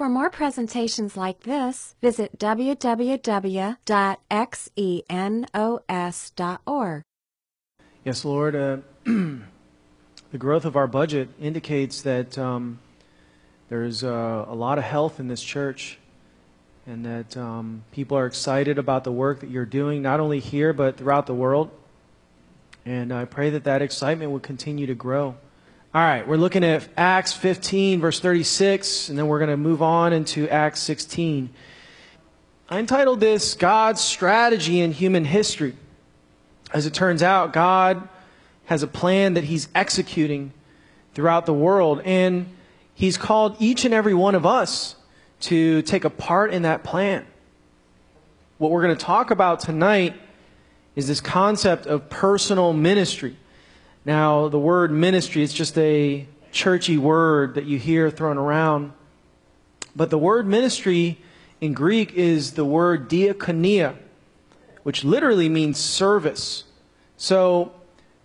For more presentations like this, visit www.xenos.org. Yes, Lord. Uh, the growth of our budget indicates that um, there's uh, a lot of health in this church and that um, people are excited about the work that you're doing, not only here, but throughout the world. And I pray that that excitement will continue to grow. All right, we're looking at Acts 15, verse 36, and then we're going to move on into Acts 16. I entitled this God's Strategy in Human History. As it turns out, God has a plan that He's executing throughout the world, and He's called each and every one of us to take a part in that plan. What we're going to talk about tonight is this concept of personal ministry. Now, the word ministry is just a churchy word that you hear thrown around. But the word ministry in Greek is the word diakonia, which literally means service. So,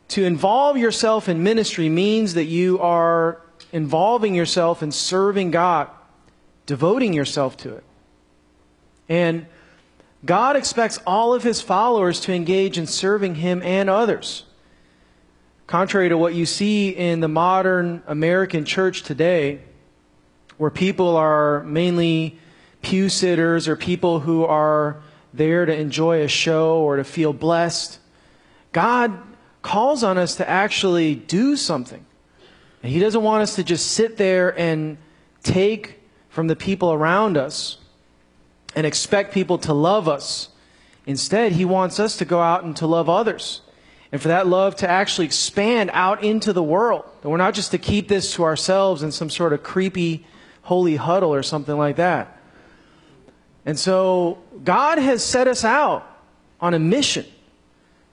to involve yourself in ministry means that you are involving yourself in serving God, devoting yourself to it. And God expects all of his followers to engage in serving him and others. Contrary to what you see in the modern American church today, where people are mainly pew sitters or people who are there to enjoy a show or to feel blessed, God calls on us to actually do something. And He doesn't want us to just sit there and take from the people around us and expect people to love us. Instead, He wants us to go out and to love others and for that love to actually expand out into the world. That we're not just to keep this to ourselves in some sort of creepy holy huddle or something like that. And so God has set us out on a mission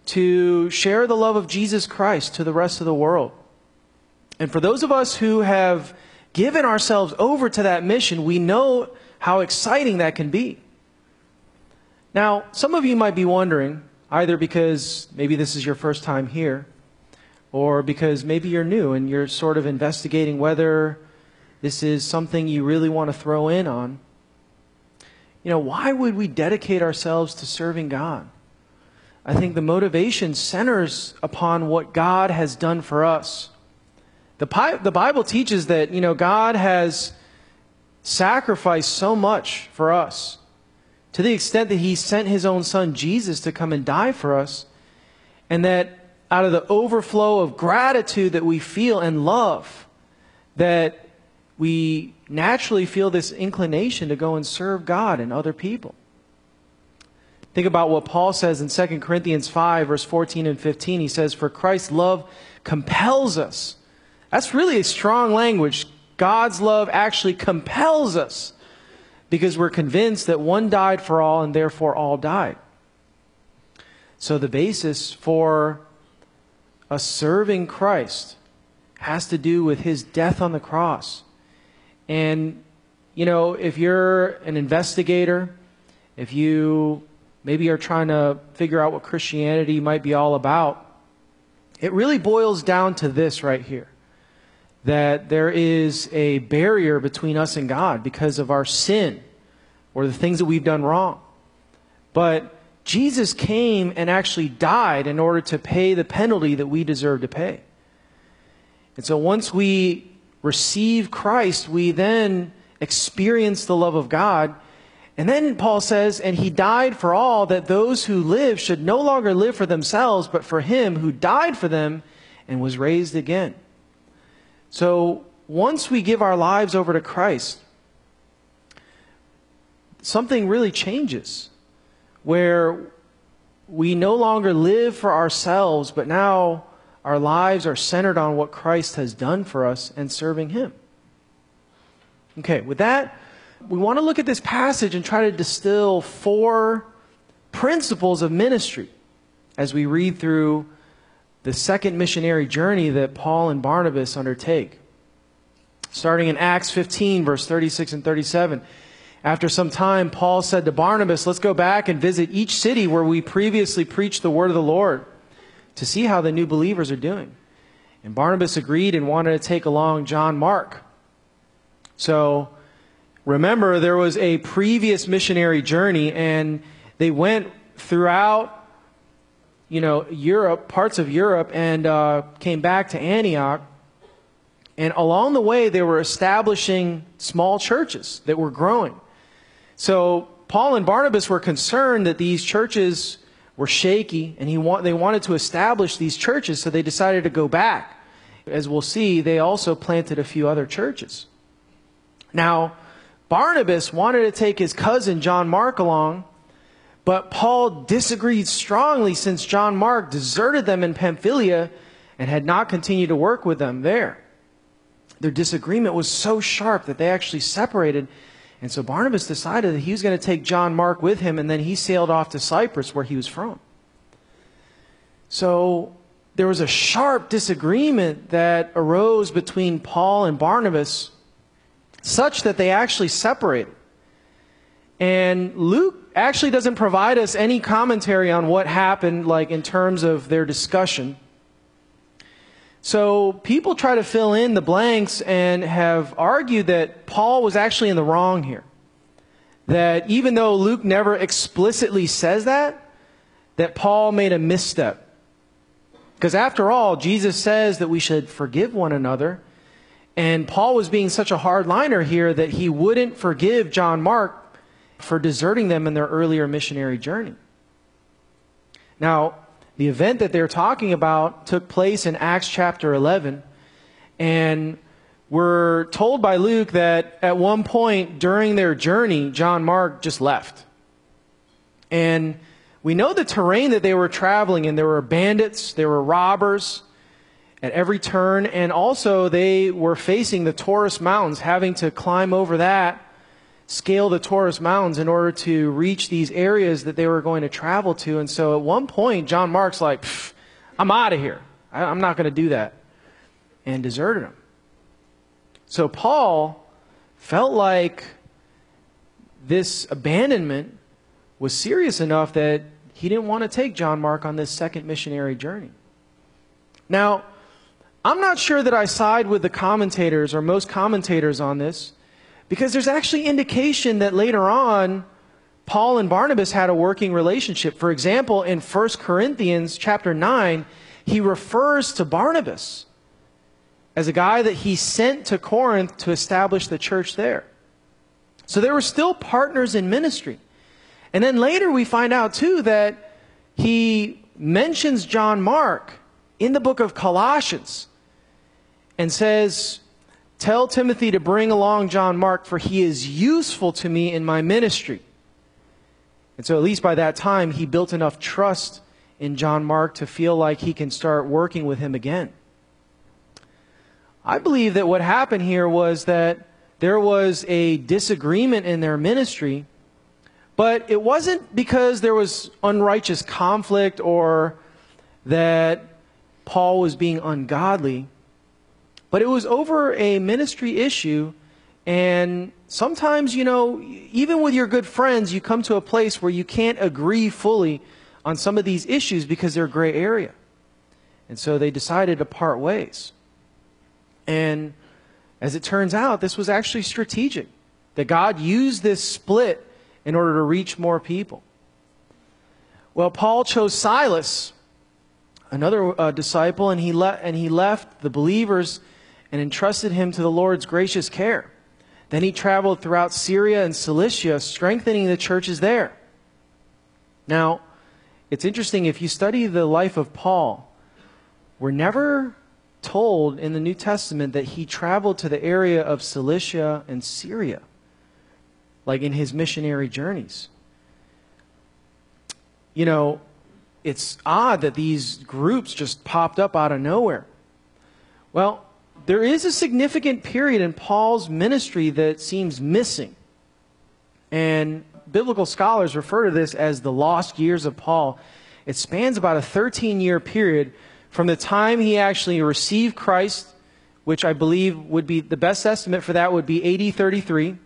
to share the love of Jesus Christ to the rest of the world. And for those of us who have given ourselves over to that mission, we know how exciting that can be. Now, some of you might be wondering, either because maybe this is your first time here, or because maybe you're new and you're sort of investigating whether this is something you really want to throw in on. You know, why would we dedicate ourselves to serving God? I think the motivation centers upon what God has done for us. The, the Bible teaches that, you know, God has sacrificed so much for us to the extent that he sent his own son Jesus to come and die for us, and that out of the overflow of gratitude that we feel and love, that we naturally feel this inclination to go and serve God and other people. Think about what Paul says in 2 Corinthians 5, verse 14 and 15. He says, For Christ's love compels us. That's really a strong language. God's love actually compels us because we're convinced that one died for all and therefore all died. So the basis for us serving Christ has to do with his death on the cross. And, you know, if you're an investigator, if you maybe are trying to figure out what Christianity might be all about, it really boils down to this right here that there is a barrier between us and God because of our sin or the things that we've done wrong. But Jesus came and actually died in order to pay the penalty that we deserve to pay. And so once we receive Christ, we then experience the love of God. And then Paul says, and he died for all that those who live should no longer live for themselves, but for him who died for them and was raised again. So once we give our lives over to Christ, something really changes where we no longer live for ourselves, but now our lives are centered on what Christ has done for us and serving Him. Okay, with that, we want to look at this passage and try to distill four principles of ministry as we read through the second missionary journey that Paul and Barnabas undertake. Starting in Acts 15, verse 36 and 37. After some time, Paul said to Barnabas, Let's go back and visit each city where we previously preached the word of the Lord to see how the new believers are doing. And Barnabas agreed and wanted to take along John Mark. So remember, there was a previous missionary journey, and they went throughout, you know, Europe, parts of Europe, and uh, came back to Antioch. And along the way, they were establishing small churches that were growing. So Paul and Barnabas were concerned that these churches were shaky, and he want, they wanted to establish these churches, so they decided to go back. As we'll see, they also planted a few other churches. Now, Barnabas wanted to take his cousin John Mark along, but Paul disagreed strongly since John Mark deserted them in Pamphylia and had not continued to work with them there. Their disagreement was so sharp that they actually separated and so Barnabas decided that he was going to take John Mark with him, and then he sailed off to Cyprus, where he was from. So there was a sharp disagreement that arose between Paul and Barnabas, such that they actually separated. And Luke actually doesn't provide us any commentary on what happened, like in terms of their discussion. So people try to fill in the blanks and have argued that Paul was actually in the wrong here. That even though Luke never explicitly says that, that Paul made a misstep. Because after all, Jesus says that we should forgive one another. And Paul was being such a hardliner here that he wouldn't forgive John Mark for deserting them in their earlier missionary journey. Now, the event that they're talking about took place in Acts chapter 11. And we're told by Luke that at one point during their journey, John Mark just left. And we know the terrain that they were traveling in. There were bandits, there were robbers at every turn, and also they were facing the Taurus Mountains, having to climb over that scale the Taurus Mountains in order to reach these areas that they were going to travel to. And so at one point, John Mark's like, I'm out of here. I, I'm not going to do that. And deserted him. So Paul felt like this abandonment was serious enough that he didn't want to take John Mark on this second missionary journey. Now, I'm not sure that I side with the commentators or most commentators on this. Because there's actually indication that later on, Paul and Barnabas had a working relationship. For example, in 1 Corinthians chapter 9, he refers to Barnabas as a guy that he sent to Corinth to establish the church there. So they were still partners in ministry. And then later we find out too that he mentions John Mark in the book of Colossians and says, Tell Timothy to bring along John Mark, for he is useful to me in my ministry. And so, at least by that time, he built enough trust in John Mark to feel like he can start working with him again. I believe that what happened here was that there was a disagreement in their ministry, but it wasn't because there was unrighteous conflict or that Paul was being ungodly. But it was over a ministry issue. And sometimes, you know, even with your good friends, you come to a place where you can't agree fully on some of these issues because they're gray area. And so they decided to part ways. And as it turns out, this was actually strategic. That God used this split in order to reach more people. Well, Paul chose Silas, another uh, disciple, and he, le- and he left the believers and entrusted him to the Lord's gracious care. Then he traveled throughout Syria and Cilicia, strengthening the churches there. Now, it's interesting, if you study the life of Paul, we're never told in the New Testament that he traveled to the area of Cilicia and Syria, like in his missionary journeys. You know, it's odd that these groups just popped up out of nowhere. Well, there is a significant period in Paul's ministry that seems missing. And biblical scholars refer to this as the lost years of Paul. It spans about a 13 year period from the time he actually received Christ, which I believe would be the best estimate for that would be AD 33,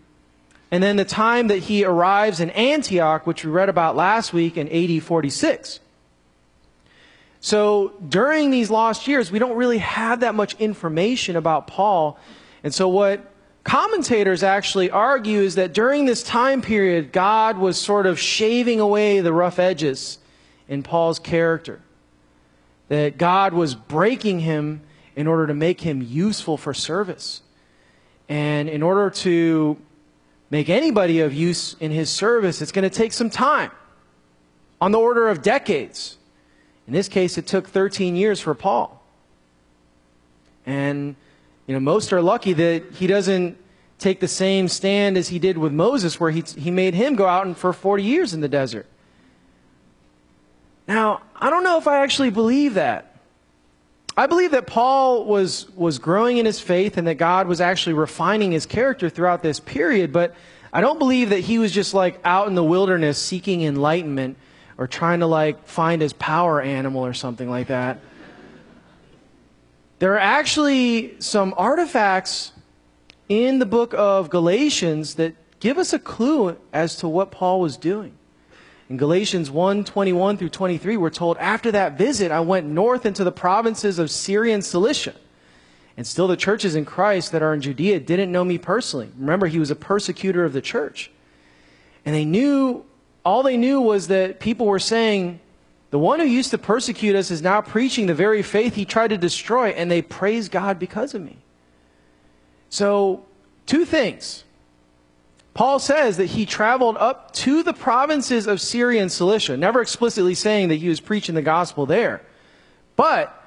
and then the time that he arrives in Antioch, which we read about last week in AD 46. So during these lost years, we don't really have that much information about Paul. And so what commentators actually argue is that during this time period, God was sort of shaving away the rough edges in Paul's character. That God was breaking him in order to make him useful for service. And in order to make anybody of use in his service, it's going to take some time on the order of decades. In this case, it took 13 years for Paul. And, you know, most are lucky that he doesn't take the same stand as he did with Moses, where he, he made him go out and for 40 years in the desert. Now, I don't know if I actually believe that. I believe that Paul was, was growing in his faith and that God was actually refining his character throughout this period, but I don't believe that he was just like out in the wilderness seeking enlightenment or trying to like find his power animal or something like that. There are actually some artifacts in the book of Galatians that give us a clue as to what Paul was doing. In Galatians 1 21 through 23, we're told, After that visit, I went north into the provinces of Syria and Cilicia. And still, the churches in Christ that are in Judea didn't know me personally. Remember, he was a persecutor of the church. And they knew, all they knew was that people were saying, The one who used to persecute us is now preaching the very faith he tried to destroy, and they praise God because of me. So, two things. Paul says that he traveled up to the provinces of Syria and Cilicia, never explicitly saying that he was preaching the gospel there. But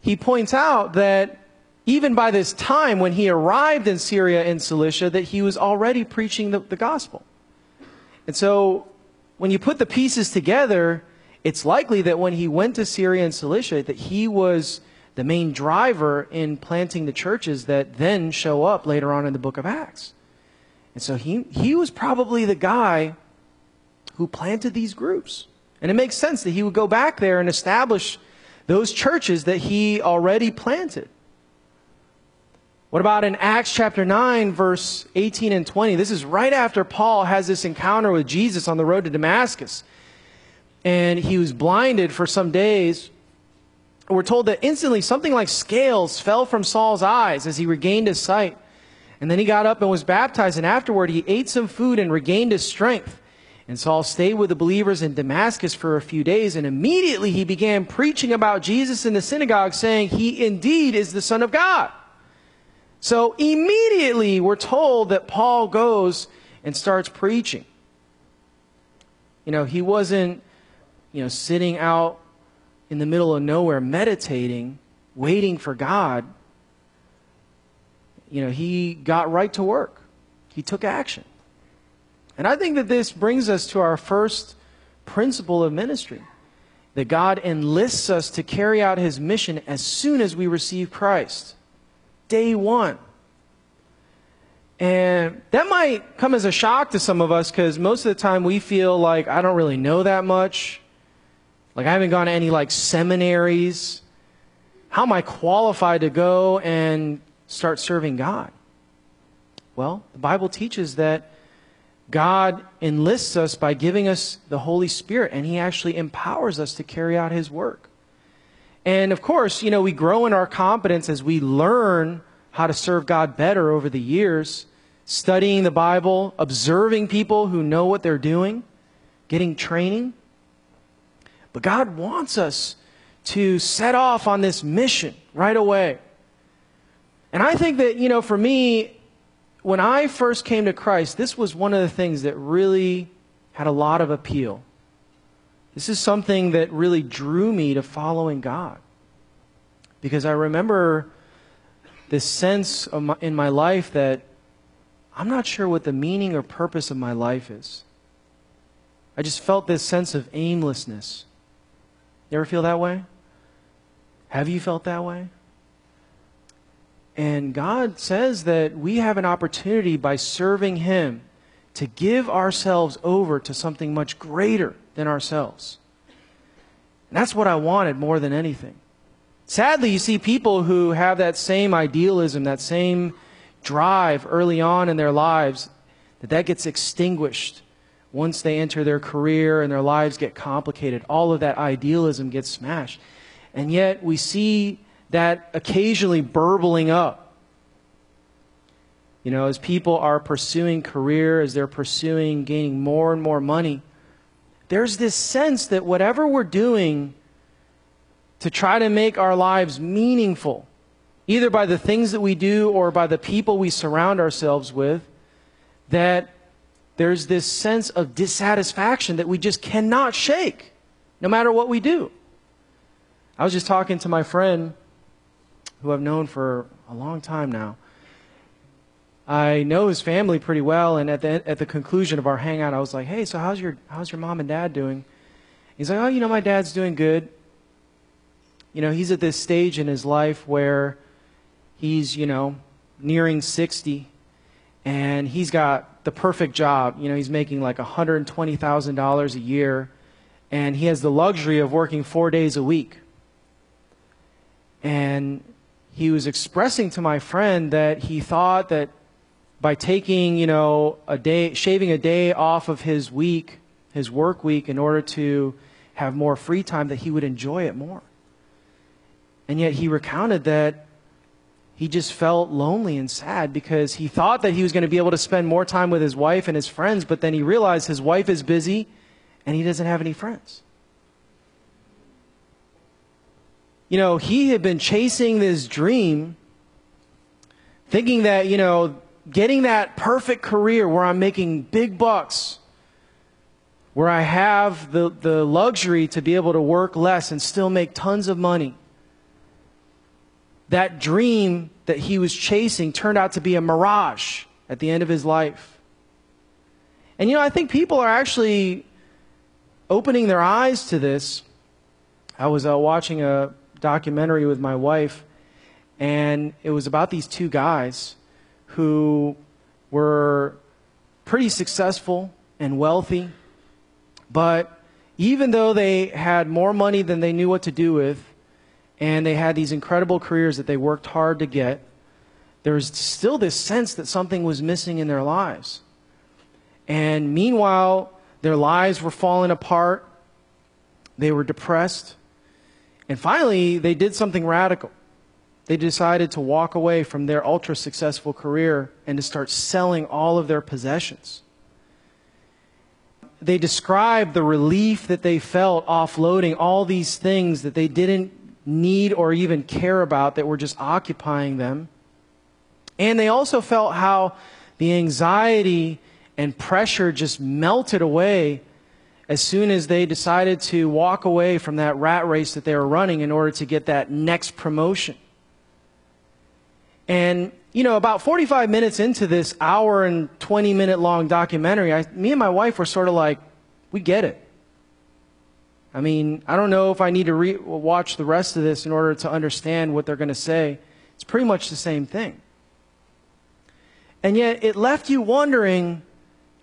he points out that even by this time, when he arrived in Syria and Cilicia, that he was already preaching the, the gospel. And so, when you put the pieces together, it's likely that when he went to Syria and Cilicia, that he was the main driver in planting the churches that then show up later on in the book of Acts. And so he, he was probably the guy who planted these groups. And it makes sense that he would go back there and establish those churches that he already planted. What about in Acts chapter 9, verse 18 and 20? This is right after Paul has this encounter with Jesus on the road to Damascus. And he was blinded for some days. We're told that instantly something like scales fell from Saul's eyes as he regained his sight. And then he got up and was baptized, and afterward he ate some food and regained his strength. And Saul stayed with the believers in Damascus for a few days, and immediately he began preaching about Jesus in the synagogue, saying, He indeed is the Son of God. So immediately we're told that Paul goes and starts preaching. You know, he wasn't, you know, sitting out in the middle of nowhere meditating, waiting for God you know, he got right to work. He took action. And I think that this brings us to our first principle of ministry that God enlists us to carry out his mission as soon as we receive Christ. Day one. And that might come as a shock to some of us because most of the time we feel like I don't really know that much. Like I haven't gone to any like seminaries. How am I qualified to go and start serving God? Well, the Bible teaches that God enlists us by giving us the Holy Spirit, and He actually empowers us to carry out His work. And of course, you know, we grow in our competence as we learn how to serve God better over the years, studying the Bible, observing people who know what they're doing, getting training. But God wants us to set off on this mission right away. And I think that, you know, for me, when I first came to Christ, this was one of the things that really had a lot of appeal. This is something that really drew me to following God. Because I remember this sense my, in my life that I'm not sure what the meaning or purpose of my life is. I just felt this sense of aimlessness. You ever feel that way? Have you felt that way? And God says that we have an opportunity by serving Him to give ourselves over to something much greater than ourselves. And that's what I wanted more than anything. Sadly, you see people who have that same idealism, that same drive early on in their lives, that that gets extinguished once they enter their career and their lives get complicated. All of that idealism gets smashed. And yet we see that occasionally burbling up. You know, as people are pursuing career, as they're pursuing gaining more and more money, there's this sense that whatever we're doing to try to make our lives meaningful, either by the things that we do or by the people we surround ourselves with, that there's this sense of dissatisfaction that we just cannot shake, no matter what we do. I was just talking to my friend who I've known for a long time now. I know his family pretty well, and at the at the conclusion of our hangout, I was like, "Hey, so how's your how's your mom and dad doing?" He's like, "Oh, you know, my dad's doing good. You know, he's at this stage in his life where he's you know nearing sixty, and he's got the perfect job. You know, he's making like hundred and twenty thousand dollars a year, and he has the luxury of working four days a week." And he was expressing to my friend that he thought that by taking, you know, a day, shaving a day off of his week, his work week, in order to have more free time, that he would enjoy it more. And yet he recounted that he just felt lonely and sad because he thought that he was going to be able to spend more time with his wife and his friends, but then he realized his wife is busy and he doesn't have any friends. You know, he had been chasing this dream, thinking that, you know, getting that perfect career where I'm making big bucks, where I have the, the luxury to be able to work less and still make tons of money. That dream that he was chasing turned out to be a mirage at the end of his life. And you know, I think people are actually opening their eyes to this. I was uh, watching a documentary with my wife, and it was about these two guys who were pretty successful and wealthy, but even though they had more money than they knew what to do with, and they had these incredible careers that they worked hard to get, there was still this sense that something was missing in their lives. And meanwhile, their lives were falling apart. They were depressed. And finally, they did something radical they decided to walk away from their ultra successful career and to start selling all of their possessions. They described the relief that they felt offloading all these things that they didn't need or even care about that were just occupying them. And they also felt how the anxiety and pressure just melted away as soon as they decided to walk away from that rat race that they were running in order to get that next promotion. And, you know, about 45 minutes into this hour and 20 minute long documentary, I, me and my wife were sort of like, we get it. I mean, I don't know if I need to re- watch the rest of this in order to understand what they're going to say. It's pretty much the same thing. And yet, it left you wondering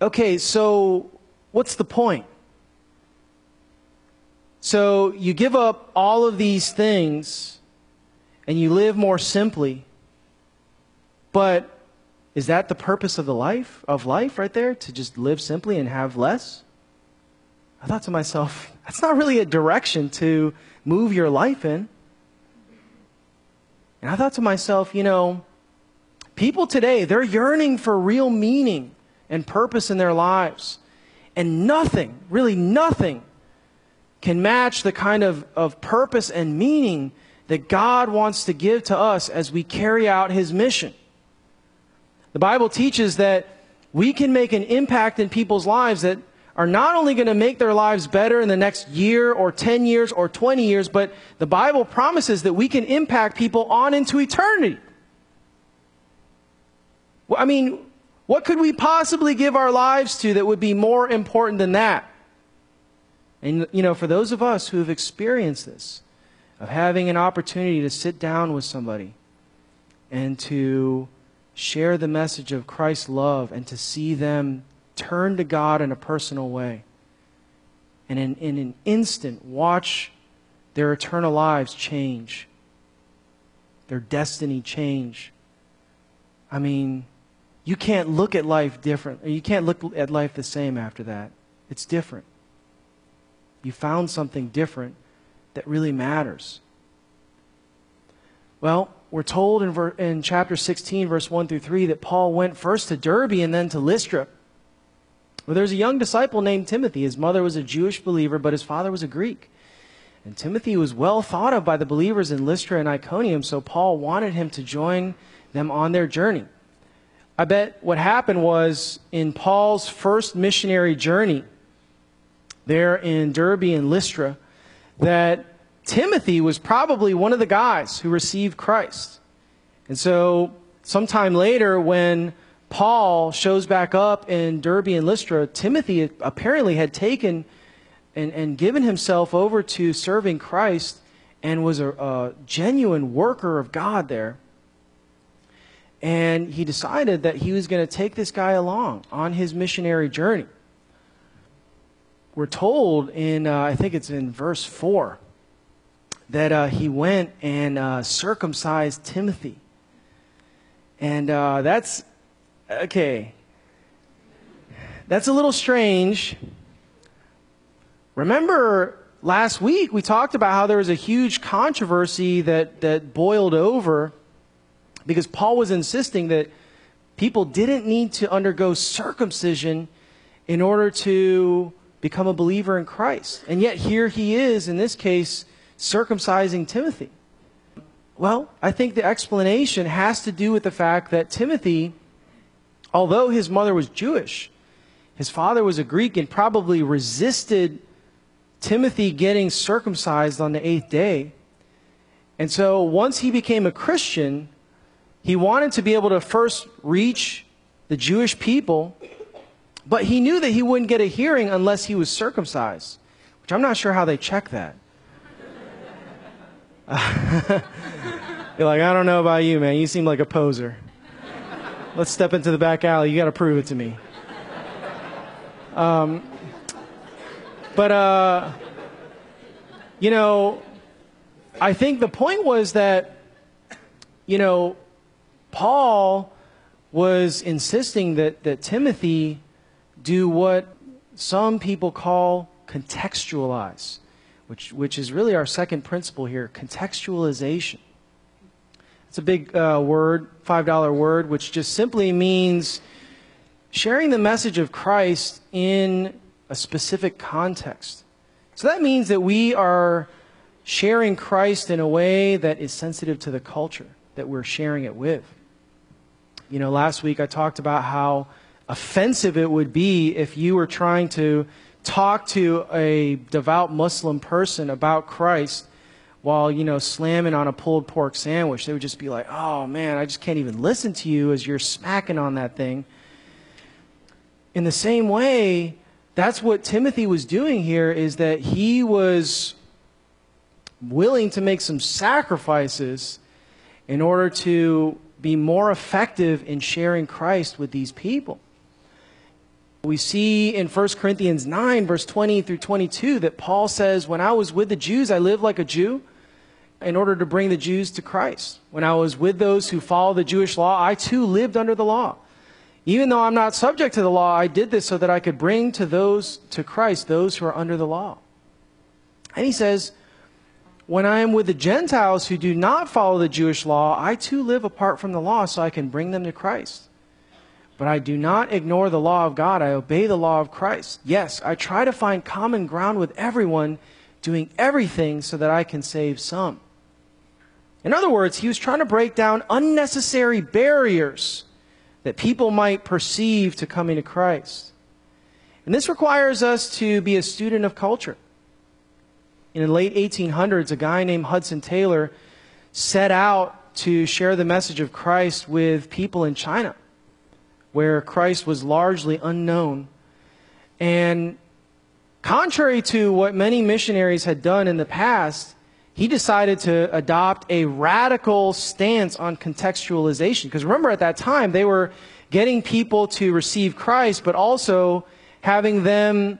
okay, so what's the point? So you give up all of these things and you live more simply. But is that the purpose of the life of life right there to just live simply and have less? I thought to myself, that's not really a direction to move your life in. And I thought to myself, you know, people today, they're yearning for real meaning and purpose in their lives. And nothing, really nothing, can match the kind of, of purpose and meaning that God wants to give to us as we carry out His mission. The Bible teaches that we can make an impact in people's lives that are not only going to make their lives better in the next year or 10 years or 20 years, but the Bible promises that we can impact people on into eternity. I mean, what could we possibly give our lives to that would be more important than that? And, you know, for those of us who have experienced this, of having an opportunity to sit down with somebody and to share the message of Christ's love and to see them turn to God in a personal way. And in, in an instant, watch their eternal lives change, their destiny change. I mean, you can't look at life different. You can't look at life the same after that. It's different. You found something different that really matters. Well, we're told in, ver- in chapter 16, verse 1 through 3, that Paul went first to Derbe and then to Lystra. Well, there's a young disciple named Timothy. His mother was a Jewish believer, but his father was a Greek. And Timothy was well thought of by the believers in Lystra and Iconium, so Paul wanted him to join them on their journey. I bet what happened was in Paul's first missionary journey there in Derbe and Lystra, that Timothy was probably one of the guys who received Christ. And so, sometime later, when Paul shows back up in Derbe and Lystra, Timothy apparently had taken and, and given himself over to serving Christ and was a, a genuine worker of God there. And he decided that he was going to take this guy along on his missionary journey. We're told in, uh, I think it's in verse 4, that uh, he went and uh, circumcised Timothy. And uh, that's, okay, that's a little strange. Remember last week we talked about how there was a huge controversy that, that boiled over because Paul was insisting that people didn't need to undergo circumcision in order to become a believer in Christ. And yet here he is, in this case, circumcising Timothy. Well, I think the explanation has to do with the fact that Timothy, although his mother was Jewish, his father was a Greek and probably resisted Timothy getting circumcised on the eighth day. And so once he became a Christian, he wanted to be able to first reach the Jewish people, but he knew that he wouldn't get a hearing unless he was circumcised, which I'm not sure how they check that. You're like, I don't know about you, man. You seem like a poser. Let's step into the back alley. You got to prove it to me. Um, but, uh, you know, I think the point was that, you know, Paul was insisting that, that Timothy do what some people call contextualize, which, which is really our second principle here contextualization. It's a big uh, word, $5 word, which just simply means sharing the message of Christ in a specific context. So that means that we are sharing Christ in a way that is sensitive to the culture that we're sharing it with. You know, last week I talked about how offensive it would be if you were trying to talk to a devout Muslim person about Christ while, you know, slamming on a pulled pork sandwich. They would just be like, oh man, I just can't even listen to you as you're smacking on that thing. In the same way, that's what Timothy was doing here is that he was willing to make some sacrifices in order to be more effective in sharing Christ with these people. We see in 1 Corinthians 9, verse 20 through 22, that Paul says, When I was with the Jews, I lived like a Jew in order to bring the Jews to Christ. When I was with those who follow the Jewish law, I too lived under the law. Even though I'm not subject to the law, I did this so that I could bring to those to Christ those who are under the law. And he says, when I am with the Gentiles who do not follow the Jewish law, I too live apart from the law so I can bring them to Christ. But I do not ignore the law of God. I obey the law of Christ. Yes, I try to find common ground with everyone, doing everything so that I can save some. In other words, he was trying to break down unnecessary barriers that people might perceive to coming to Christ. And this requires us to be a student of culture in the late 1800s, a guy named Hudson Taylor set out to share the message of Christ with people in China, where Christ was largely unknown. And contrary to what many missionaries had done in the past, he decided to adopt a radical stance on contextualization. Because remember, at that time, they were getting people to receive Christ, but also having them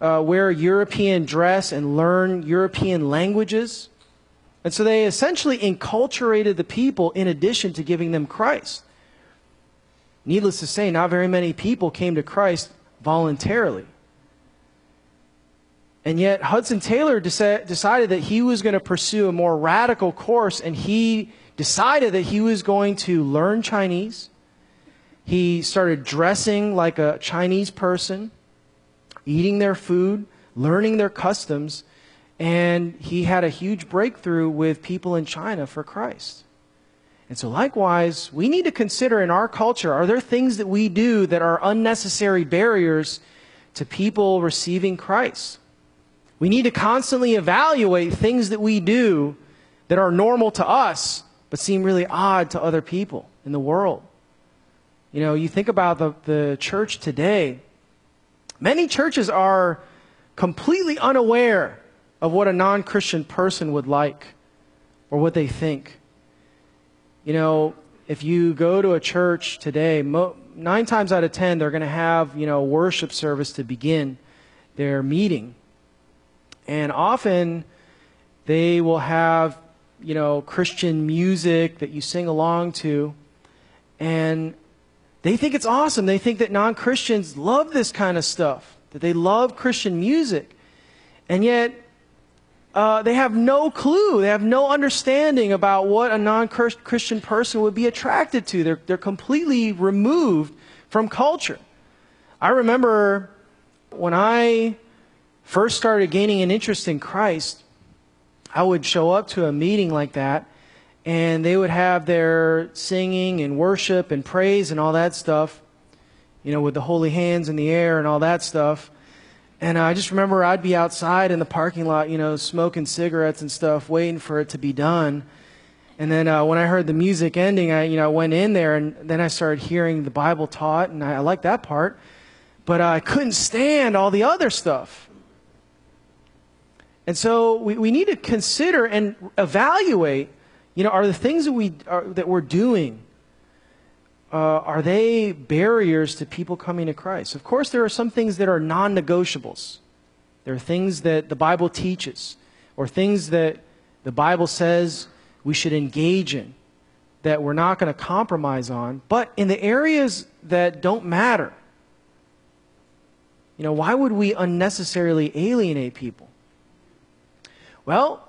uh, wear European dress and learn European languages. And so they essentially enculturated the people in addition to giving them Christ. Needless to say, not very many people came to Christ voluntarily. And yet, Hudson Taylor decided that he was going to pursue a more radical course, and he decided that he was going to learn Chinese. He started dressing like a Chinese person, eating their food, learning their customs, and he had a huge breakthrough with people in China for Christ. And so, likewise, we need to consider in our culture are there things that we do that are unnecessary barriers to people receiving Christ? We need to constantly evaluate things that we do that are normal to us but seem really odd to other people in the world. You know, you think about the, the church today, many churches are completely unaware of what a non Christian person would like or what they think. You know, if you go to a church today, nine times out of ten, they're going to have, you know, worship service to begin their meeting. And often they will have, you know, Christian music that you sing along to. And they think it's awesome. They think that non Christians love this kind of stuff, that they love Christian music. And yet, uh, they have no clue. They have no understanding about what a non Christian person would be attracted to. They're, they're completely removed from culture. I remember when I first started gaining an interest in Christ, I would show up to a meeting like that, and they would have their singing and worship and praise and all that stuff, you know, with the holy hands in the air and all that stuff. And I just remember I'd be outside in the parking lot, you know, smoking cigarettes and stuff, waiting for it to be done. And then uh, when I heard the music ending, I, you know, went in there and then I started hearing the Bible taught, and I, I liked that part. But uh, I couldn't stand all the other stuff. And so we, we need to consider and evaluate, you know, are the things that, we, are, that we're doing uh, are they barriers to people coming to Christ? Of course, there are some things that are non negotiables. There are things that the Bible teaches, or things that the Bible says we should engage in that we're not going to compromise on. But in the areas that don't matter, you know, why would we unnecessarily alienate people? Well,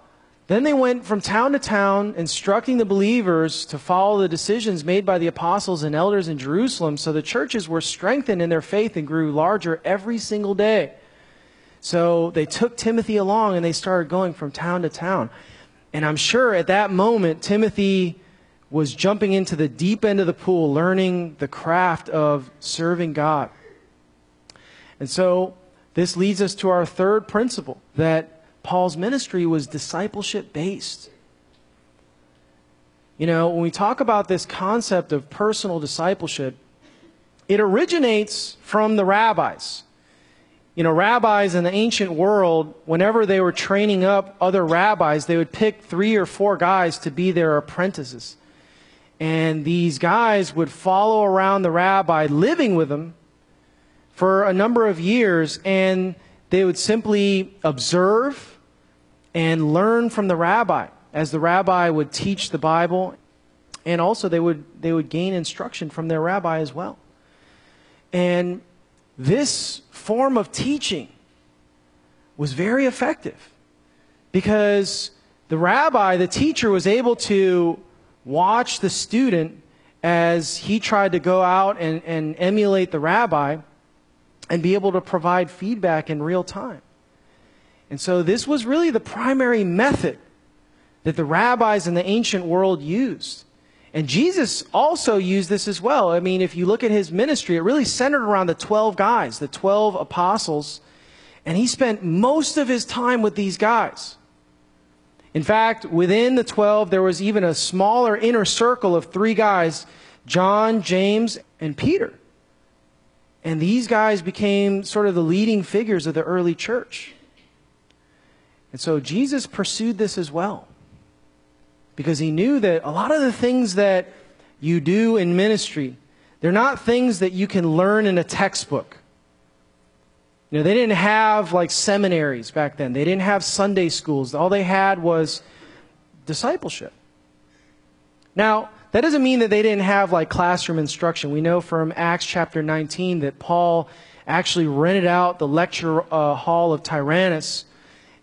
then they went from town to town, instructing the believers to follow the decisions made by the apostles and elders in Jerusalem. So the churches were strengthened in their faith and grew larger every single day. So they took Timothy along and they started going from town to town. And I'm sure at that moment, Timothy was jumping into the deep end of the pool, learning the craft of serving God. And so this leads us to our third principle that Paul's ministry was discipleship based. You know, when we talk about this concept of personal discipleship, it originates from the rabbis. You know, rabbis in the ancient world, whenever they were training up other rabbis, they would pick three or four guys to be their apprentices. And these guys would follow around the rabbi, living with him for a number of years, and they would simply observe and learn from the rabbi as the rabbi would teach the Bible, and also they would, they would gain instruction from their rabbi as well. And this form of teaching was very effective because the rabbi, the teacher, was able to watch the student as he tried to go out and, and emulate the rabbi and be able to provide feedback in real time. And so this was really the primary method that the rabbis in the ancient world used. And Jesus also used this as well. I mean, if you look at his ministry, it really centered around the 12 guys, the 12 apostles. And he spent most of his time with these guys. In fact, within the 12, there was even a smaller inner circle of three guys John, James, and Peter. And these guys became sort of the leading figures of the early church. And so Jesus pursued this as well because he knew that a lot of the things that you do in ministry, they're not things that you can learn in a textbook. You know, they didn't have like seminaries back then. They didn't have Sunday schools. All they had was discipleship. Now, that doesn't mean that they didn't have like classroom instruction. We know from Acts chapter 19 that Paul actually rented out the lecture uh, hall of Tyrannus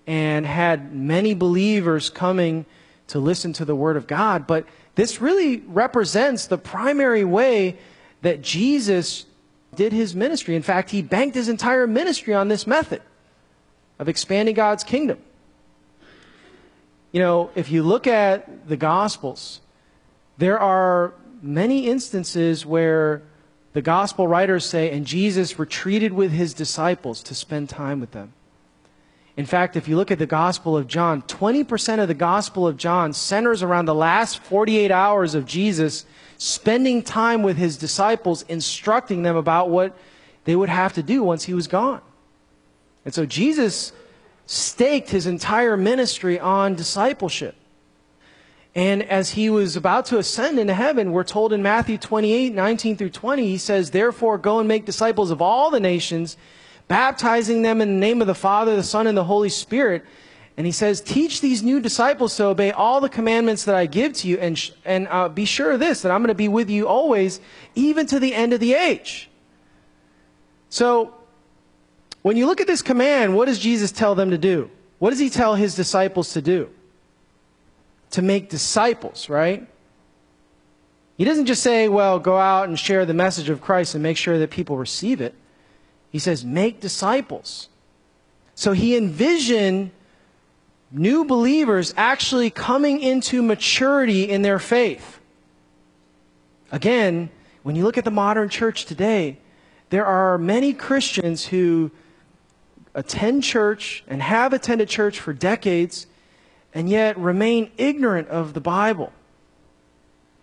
and had many believers coming to listen to the Word of God, but this really represents the primary way that Jesus did his ministry. In fact, he banked his entire ministry on this method of expanding God's kingdom. You know, if you look at the Gospels, there are many instances where the Gospel writers say, and Jesus retreated with his disciples to spend time with them. In fact, if you look at the Gospel of John, 20% of the Gospel of John centers around the last 48 hours of Jesus spending time with his disciples, instructing them about what they would have to do once he was gone. And so Jesus staked his entire ministry on discipleship. And as he was about to ascend into heaven, we're told in Matthew 28 19 through 20, he says, Therefore, go and make disciples of all the nations baptizing them in the name of the Father, the Son, and the Holy Spirit. And he says, Teach these new disciples to obey all the commandments that I give to you, and, sh- and uh, be sure of this, that I'm going to be with you always, even to the end of the age. So, when you look at this command, what does Jesus tell them to do? What does he tell his disciples to do? To make disciples, right? He doesn't just say, well, go out and share the message of Christ and make sure that people receive it. He says, make disciples. So he envisioned new believers actually coming into maturity in their faith. Again, when you look at the modern church today, there are many Christians who attend church and have attended church for decades and yet remain ignorant of the Bible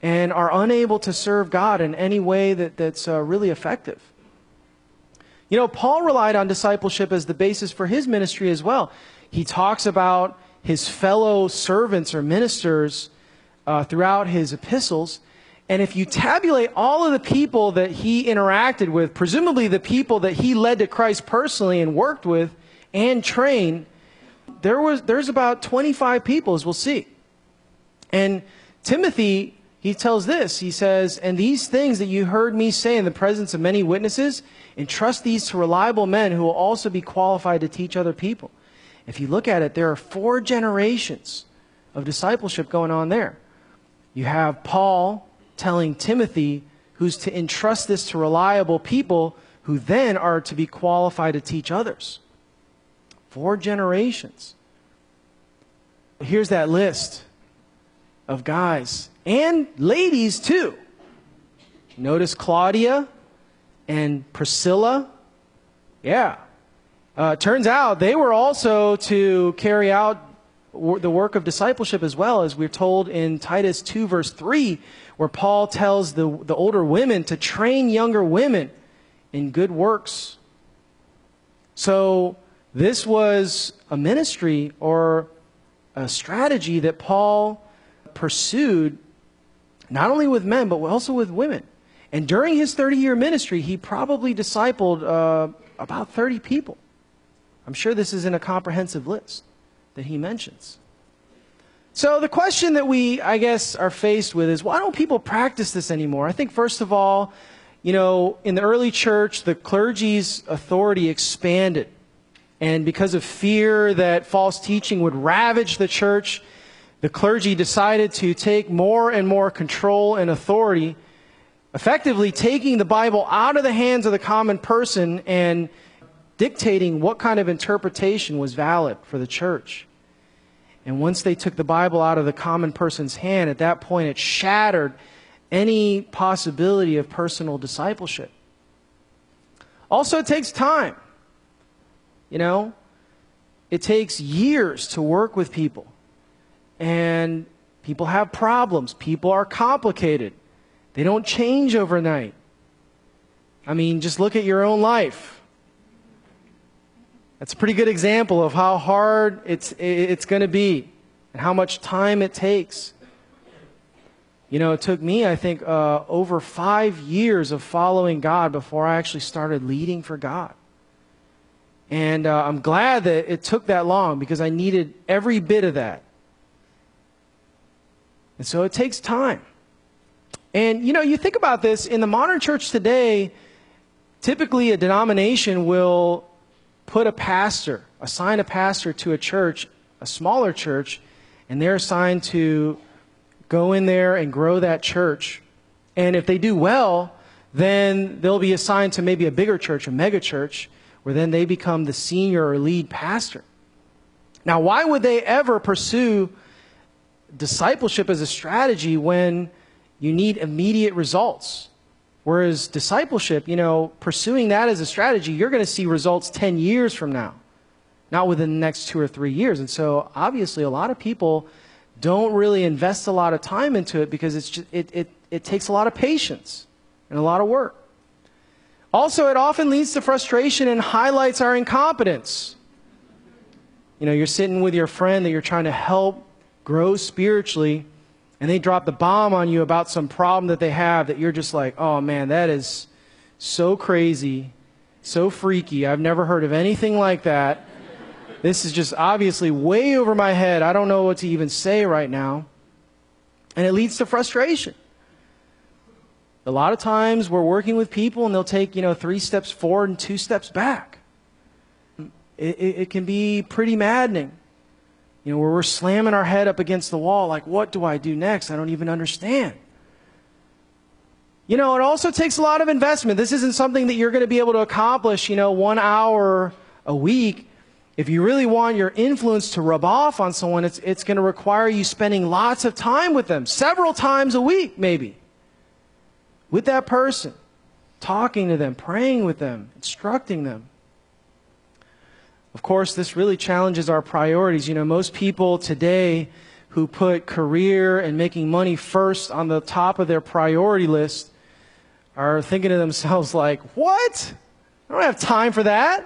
and are unable to serve God in any way that, that's uh, really effective. You know, Paul relied on discipleship as the basis for his ministry as well. He talks about his fellow servants or ministers uh, throughout his epistles. And if you tabulate all of the people that he interacted with, presumably the people that he led to Christ personally and worked with and trained, there was, there's about 25 people, as we'll see. And Timothy, he tells this. He says, And these things that you heard me say in the presence of many witnesses, Entrust these to reliable men who will also be qualified to teach other people. If you look at it, there are four generations of discipleship going on there. You have Paul telling Timothy, who's to entrust this to reliable people who then are to be qualified to teach others. Four generations. Here's that list of guys and ladies too. Notice Claudia, and Priscilla. Yeah. Uh, turns out they were also to carry out the work of discipleship as well, as we're told in Titus 2, verse 3, where Paul tells the, the older women to train younger women in good works. So, this was a ministry or a strategy that Paul pursued not only with men, but also with women. And during his 30 year ministry, he probably discipled uh, about 30 people. I'm sure this is in a comprehensive list that he mentions. So the question that we, I guess, are faced with is why don't people practice this anymore? I think, first of all, you know, in the early church, the clergy's authority expanded. And because of fear that false teaching would ravage the church, the clergy decided to take more and more control and authority effectively taking the Bible out of the hands of the common person and dictating what kind of interpretation was valid for the church. And once they took the Bible out of the common person's hand, at that point it shattered any possibility of personal discipleship. Also, it takes time. You know, it takes years to work with people. And people have problems, people are complicated. They don't change overnight. I mean, just look at your own life. That's a pretty good example of how hard it's, it's going to be and how much time it takes. You know, it took me, I think, uh, over five years of following God before I actually started leading for God. And uh, I'm glad that it took that long because I needed every bit of that. And so it takes time. And you know, you think about this in the modern church today, typically a denomination will put a pastor, assign a pastor to a church, a smaller church, and they're assigned to go in there and grow that church. And if they do well, then they'll be assigned to maybe a bigger church, a mega church, where then they become the senior or lead pastor. Now, why would they ever pursue discipleship as a strategy when you need immediate results? Whereas discipleship, you know, pursuing that as a strategy, you're going to see results 10 years from now, not within the next two or three years. And so, obviously, a lot of people don't really invest a lot of time into it because it's just, it, it, it takes a lot of patience and a lot of work. Also, it often leads to frustration and highlights our incompetence. You know, you're sitting with your friend that you're trying to help grow spiritually, and they drop the bomb on you about some problem that they have that you're just like, oh man, that is so crazy, so freaky. I've never heard of anything like that. This is just obviously way over my head. I don't know what to even say right now. And it leads to frustration. A lot of times we're working with people and they'll take, you know, three steps forward and two steps back. It, it, it can be pretty maddening. You know, where we're slamming our head up against the wall, like, what do I do next? I don't even understand. You know, it also takes a lot of investment. This isn't something that you're going to be able to accomplish, you know, one hour a week. If you really want your influence to rub off on someone, it's, it's going to require you spending lots of time with them, several times a week, maybe with that person, talking to them, praying with them, instructing them. Of course, this really challenges our priorities. You know, most people today who put career and making money first on the top of their priority list are thinking to themselves, like, what? I don't have time for that.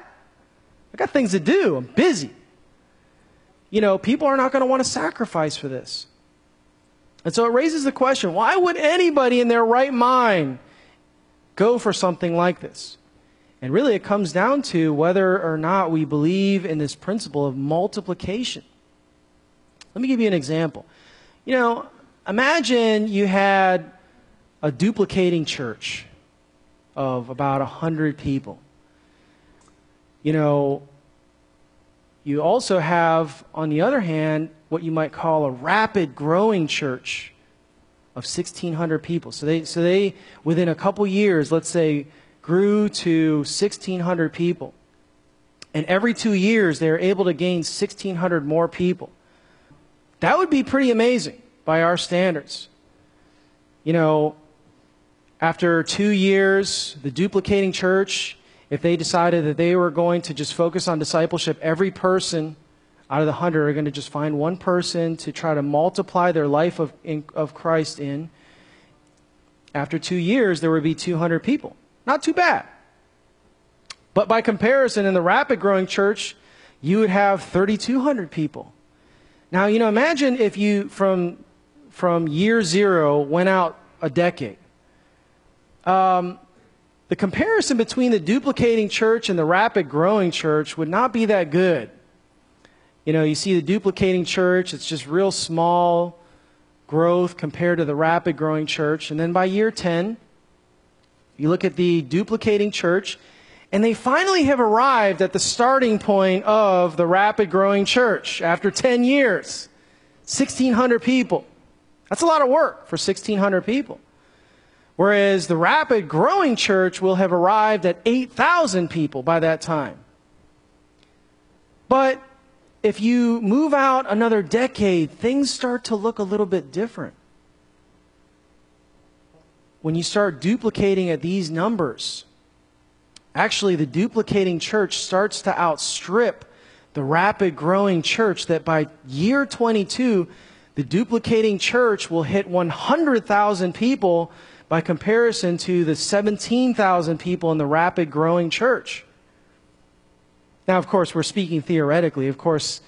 I got things to do. I'm busy. You know, people are not going to want to sacrifice for this. And so it raises the question why would anybody in their right mind go for something like this? And really, it comes down to whether or not we believe in this principle of multiplication. Let me give you an example. You know, imagine you had a duplicating church of about 100 people. You know, you also have, on the other hand, what you might call a rapid growing church of 1,600 people. So they, so they within a couple years, let's say, grew to 1,600 people. And every two years, they're able to gain 1,600 more people. That would be pretty amazing by our standards. You know, after two years, the duplicating church, if they decided that they were going to just focus on discipleship, every person out of the hundred are going to just find one person to try to multiply their life of, in, of Christ in. After two years, there would be 200 people. Not too bad. But by comparison, in the rapid growing church, you would have 3,200 people. Now, you know, imagine if you, from, from year zero, went out a decade. Um, the comparison between the duplicating church and the rapid growing church would not be that good. You know, you see the duplicating church, it's just real small growth compared to the rapid growing church. And then by year 10, you look at the duplicating church, and they finally have arrived at the starting point of the rapid growing church after 10 years 1,600 people. That's a lot of work for 1,600 people. Whereas the rapid growing church will have arrived at 8,000 people by that time. But if you move out another decade, things start to look a little bit different. When you start duplicating at these numbers, actually, the duplicating church starts to outstrip the rapid growing church that by year 22, the duplicating church will hit 100,000 people by comparison to the 17,000 people in the rapid growing church. Now, of course, we're speaking theoretically. Of course,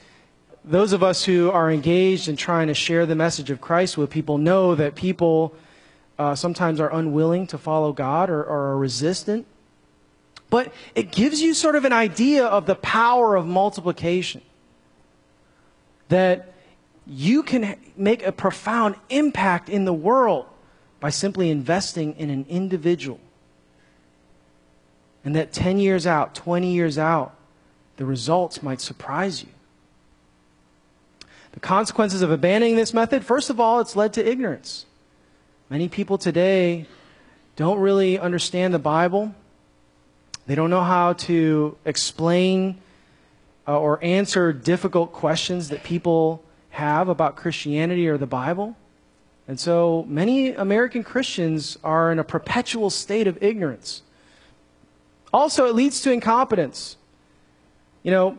those of us who are engaged in trying to share the message of Christ with people know that people uh, sometimes are unwilling to follow God or, or are resistant. But it gives you sort of an idea of the power of multiplication. That you can make a profound impact in the world by simply investing in an individual. And that 10 years out, 20 years out, the results might surprise you. The consequences of abandoning this method, first of all, it's led to ignorance. Many people today don't really understand the Bible. They don't know how to explain uh, or answer difficult questions that people have about Christianity or the Bible. And so many American Christians are in a perpetual state of ignorance. Also, it leads to incompetence. You know,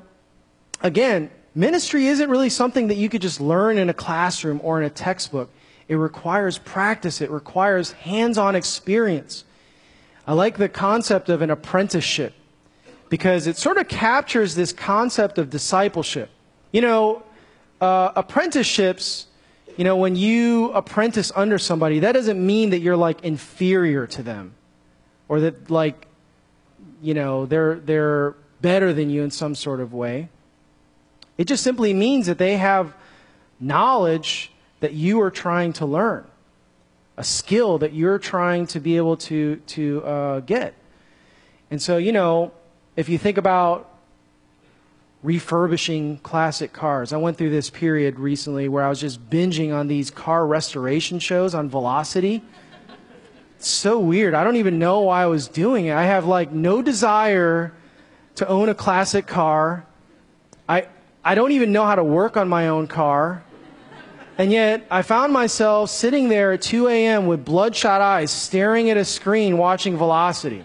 again, ministry isn't really something that you could just learn in a classroom or in a textbook. It requires practice, it requires hands on experience. I like the concept of an apprenticeship because it sort of captures this concept of discipleship. You know, uh, apprenticeships, you know, when you apprentice under somebody, that doesn't mean that you're like inferior to them or that like, you know, they're, they're better than you in some sort of way. It just simply means that they have knowledge that you are trying to learn a skill that you're trying to be able to, to uh, get. And so, you know, if you think about refurbishing classic cars, I went through this period recently where I was just binging on these car restoration shows on Velocity. It's so weird. I don't even know why I was doing it. I have like no desire to own a classic car. I, I don't even know how to work on my own car. And yet, I found myself sitting there at 2 a.m. with bloodshot eyes, staring at a screen, watching Velocity.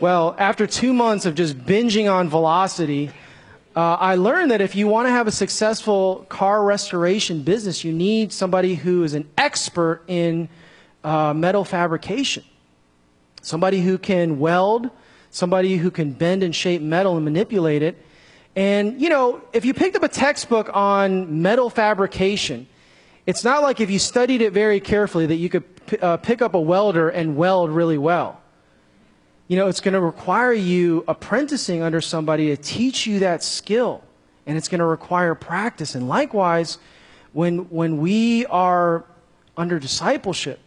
Well, after two months of just binging on Velocity, uh, I learned that if you want to have a successful car restoration business, you need somebody who is an expert in uh, metal fabrication. Somebody who can weld, somebody who can bend and shape metal and manipulate it, and, you know, if you picked up a textbook on metal fabrication, it's not like if you studied it very carefully that you could uh, pick up a welder and weld really well. You know, it's going to require you apprenticing under somebody to teach you that skill, and it's going to require practice. And likewise, when, when we are under discipleship,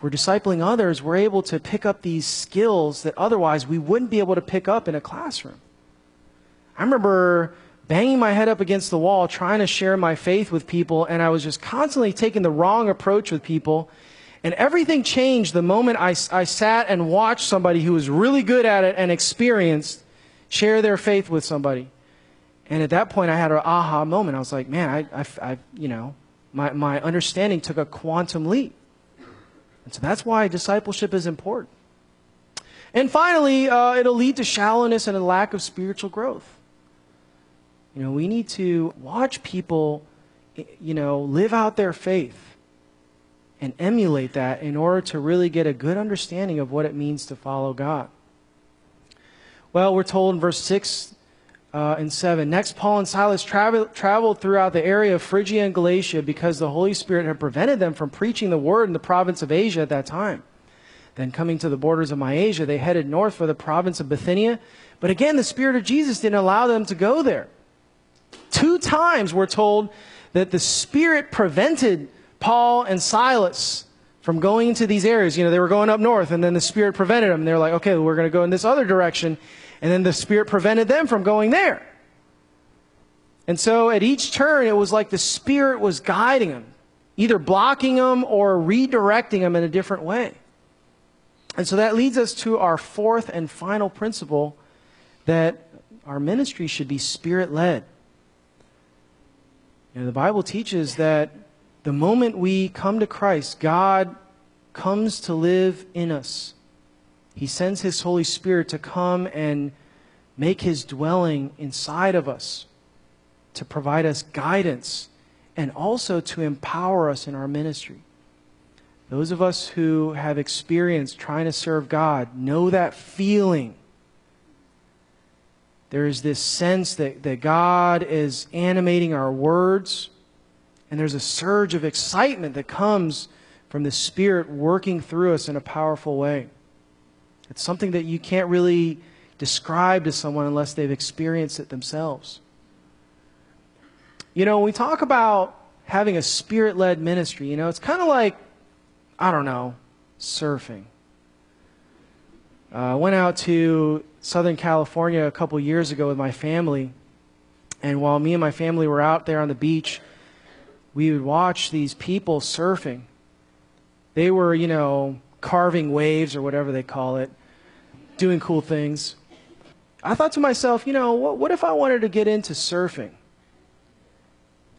we're discipling others, we're able to pick up these skills that otherwise we wouldn't be able to pick up in a classroom. I remember banging my head up against the wall trying to share my faith with people, and I was just constantly taking the wrong approach with people. And everything changed the moment I, I sat and watched somebody who was really good at it and experienced share their faith with somebody. And at that point, I had an aha moment. I was like, man, I, I, I you know, my, my understanding took a quantum leap. And so that's why discipleship is important. And finally, uh, it'll lead to shallowness and a lack of spiritual growth. You know, we need to watch people, you know, live out their faith and emulate that in order to really get a good understanding of what it means to follow God. Well, we're told in verse 6 uh, and 7 Next, Paul and Silas travel, traveled throughout the area of Phrygia and Galatia because the Holy Spirit had prevented them from preaching the word in the province of Asia at that time. Then, coming to the borders of Mysia, they headed north for the province of Bithynia. But again, the Spirit of Jesus didn't allow them to go there. Two times we're told that the Spirit prevented Paul and Silas from going into these areas. You know, they were going up north, and then the Spirit prevented them. They're like, okay, we're going to go in this other direction. And then the Spirit prevented them from going there. And so at each turn, it was like the Spirit was guiding them, either blocking them or redirecting them in a different way. And so that leads us to our fourth and final principle that our ministry should be Spirit led. You know, the Bible teaches that the moment we come to Christ, God comes to live in us. He sends His Holy Spirit to come and make His dwelling inside of us, to provide us guidance, and also to empower us in our ministry. Those of us who have experienced trying to serve God know that feeling there is this sense that, that God is animating our words, and there's a surge of excitement that comes from the Spirit working through us in a powerful way. It's something that you can't really describe to someone unless they've experienced it themselves. You know, when we talk about having a spirit led ministry, you know, it's kind of like, I don't know, surfing. Uh, I went out to Southern California a couple years ago with my family. And while me and my family were out there on the beach, we would watch these people surfing. They were, you know, carving waves or whatever they call it, doing cool things. I thought to myself, you know, what, what if I wanted to get into surfing?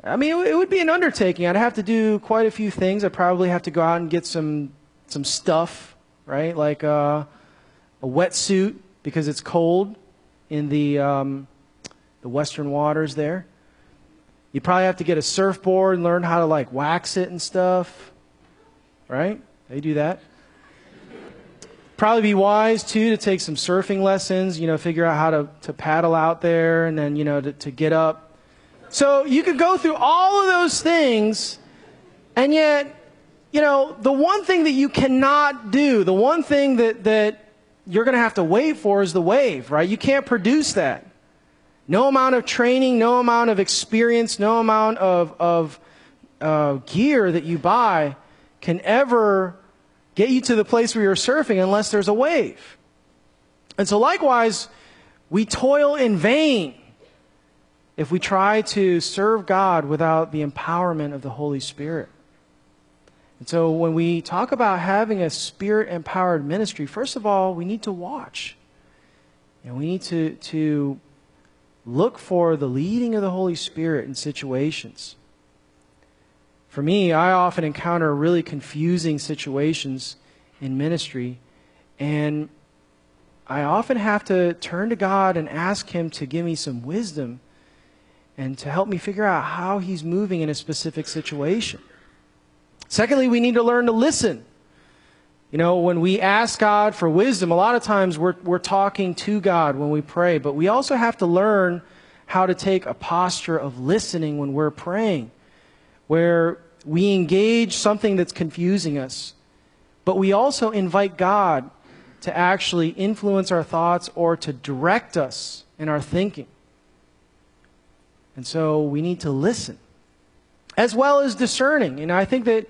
I mean, it, it would be an undertaking. I'd have to do quite a few things. I'd probably have to go out and get some some stuff, right? Like uh, a wetsuit because it's cold in the um, the western waters there. You probably have to get a surfboard and learn how to like wax it and stuff, right? They do that. Probably be wise too to take some surfing lessons. You know, figure out how to to paddle out there and then you know to, to get up so you could go through all of those things, and yet, you know, the one thing that you cannot do, the one thing that, that you're going to have to wait for is the wave, right? You can't produce that. No amount of training, no amount of experience, no amount of, of uh, gear that you buy can ever get you to the place where you're surfing unless there's a wave. And so, likewise, we toil in vain if we try to serve God without the empowerment of the Holy Spirit. And so when we talk about having a spirit empowered ministry, first of all, we need to watch. And we need to, to look for the leading of the Holy Spirit in situations. For me, I often encounter really confusing situations in ministry, and I often have to turn to God and ask Him to give me some wisdom and to help me figure out how he's moving in a specific situation. Secondly, we need to learn to listen. You know, when we ask God for wisdom, a lot of times we're, we're talking to God when we pray, but we also have to learn how to take a posture of listening when we're praying, where we engage something that's confusing us, but we also invite God to actually influence our thoughts or to direct us in our thinking. And so we need to listen, as well as discerning. And I think that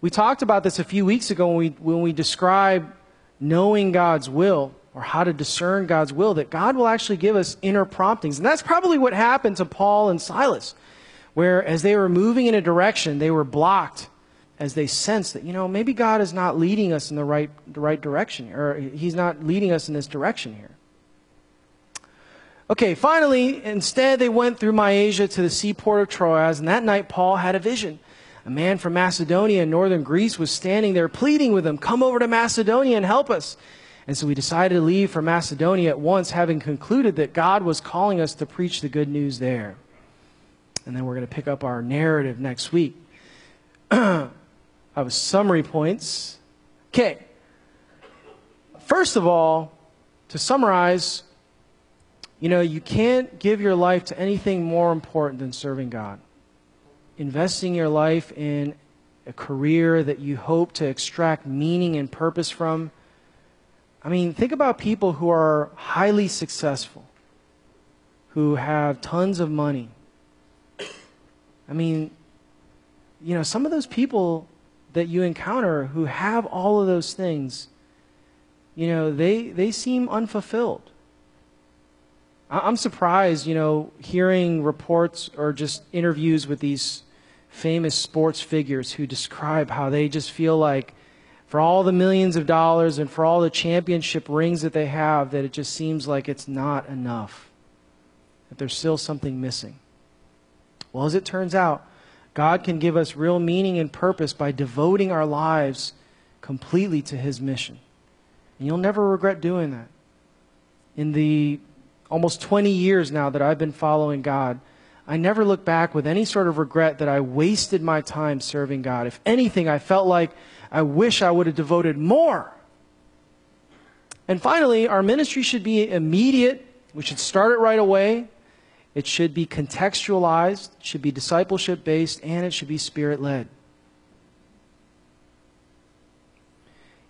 we talked about this a few weeks ago when we, when we described knowing God's will or how to discern God's will, that God will actually give us inner promptings. And that's probably what happened to Paul and Silas, where as they were moving in a direction, they were blocked as they sensed that, you know, maybe God is not leading us in the right, the right direction, or He's not leading us in this direction here. Okay, finally, instead they went through Mysia to the seaport of Troas, and that night Paul had a vision. A man from Macedonia in northern Greece was standing there pleading with him, Come over to Macedonia and help us. And so we decided to leave for Macedonia at once, having concluded that God was calling us to preach the good news there. And then we're going to pick up our narrative next week. I have summary points. Okay. First of all, to summarize, you know, you can't give your life to anything more important than serving God. Investing your life in a career that you hope to extract meaning and purpose from. I mean, think about people who are highly successful, who have tons of money. I mean, you know, some of those people that you encounter who have all of those things, you know, they, they seem unfulfilled. I'm surprised, you know, hearing reports or just interviews with these famous sports figures who describe how they just feel like for all the millions of dollars and for all the championship rings that they have, that it just seems like it's not enough, that there's still something missing. Well, as it turns out, God can give us real meaning and purpose by devoting our lives completely to His mission. And you'll never regret doing that. In the almost 20 years now that I've been following God, I never look back with any sort of regret that I wasted my time serving God. If anything, I felt like I wish I would have devoted more. And finally, our ministry should be immediate. We should start it right away. It should be contextualized, it should be discipleship based, and it should be spirit led.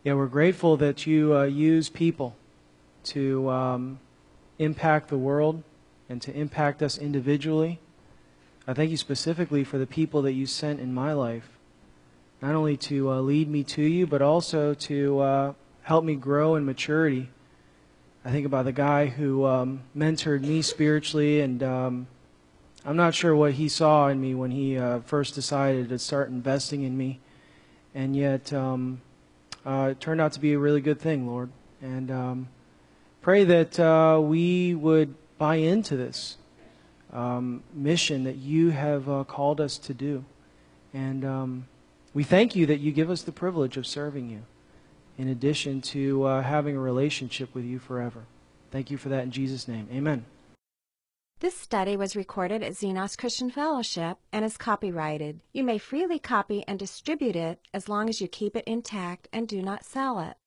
Yeah, we're grateful that you uh, use people to um, impact the world and to impact us individually. I thank you specifically for the people that you sent in my life, not only to uh, lead me to you, but also to uh, help me grow in maturity. I think about the guy who um, mentored me spiritually and um, I'm not sure what he saw in me when he uh, first decided to start investing in me, and yet um, uh, it turned out to be a really good thing, Lord. And um, pray that uh, we would buy into this um, mission that you have uh, called us to do. And um, we thank you that you give us the privilege of serving you, in addition to uh, having a relationship with you forever. Thank you for that in Jesus' name. Amen. This study was recorded at Xenos Christian Fellowship and is copyrighted. You may freely copy and distribute it as long as you keep it intact and do not sell it.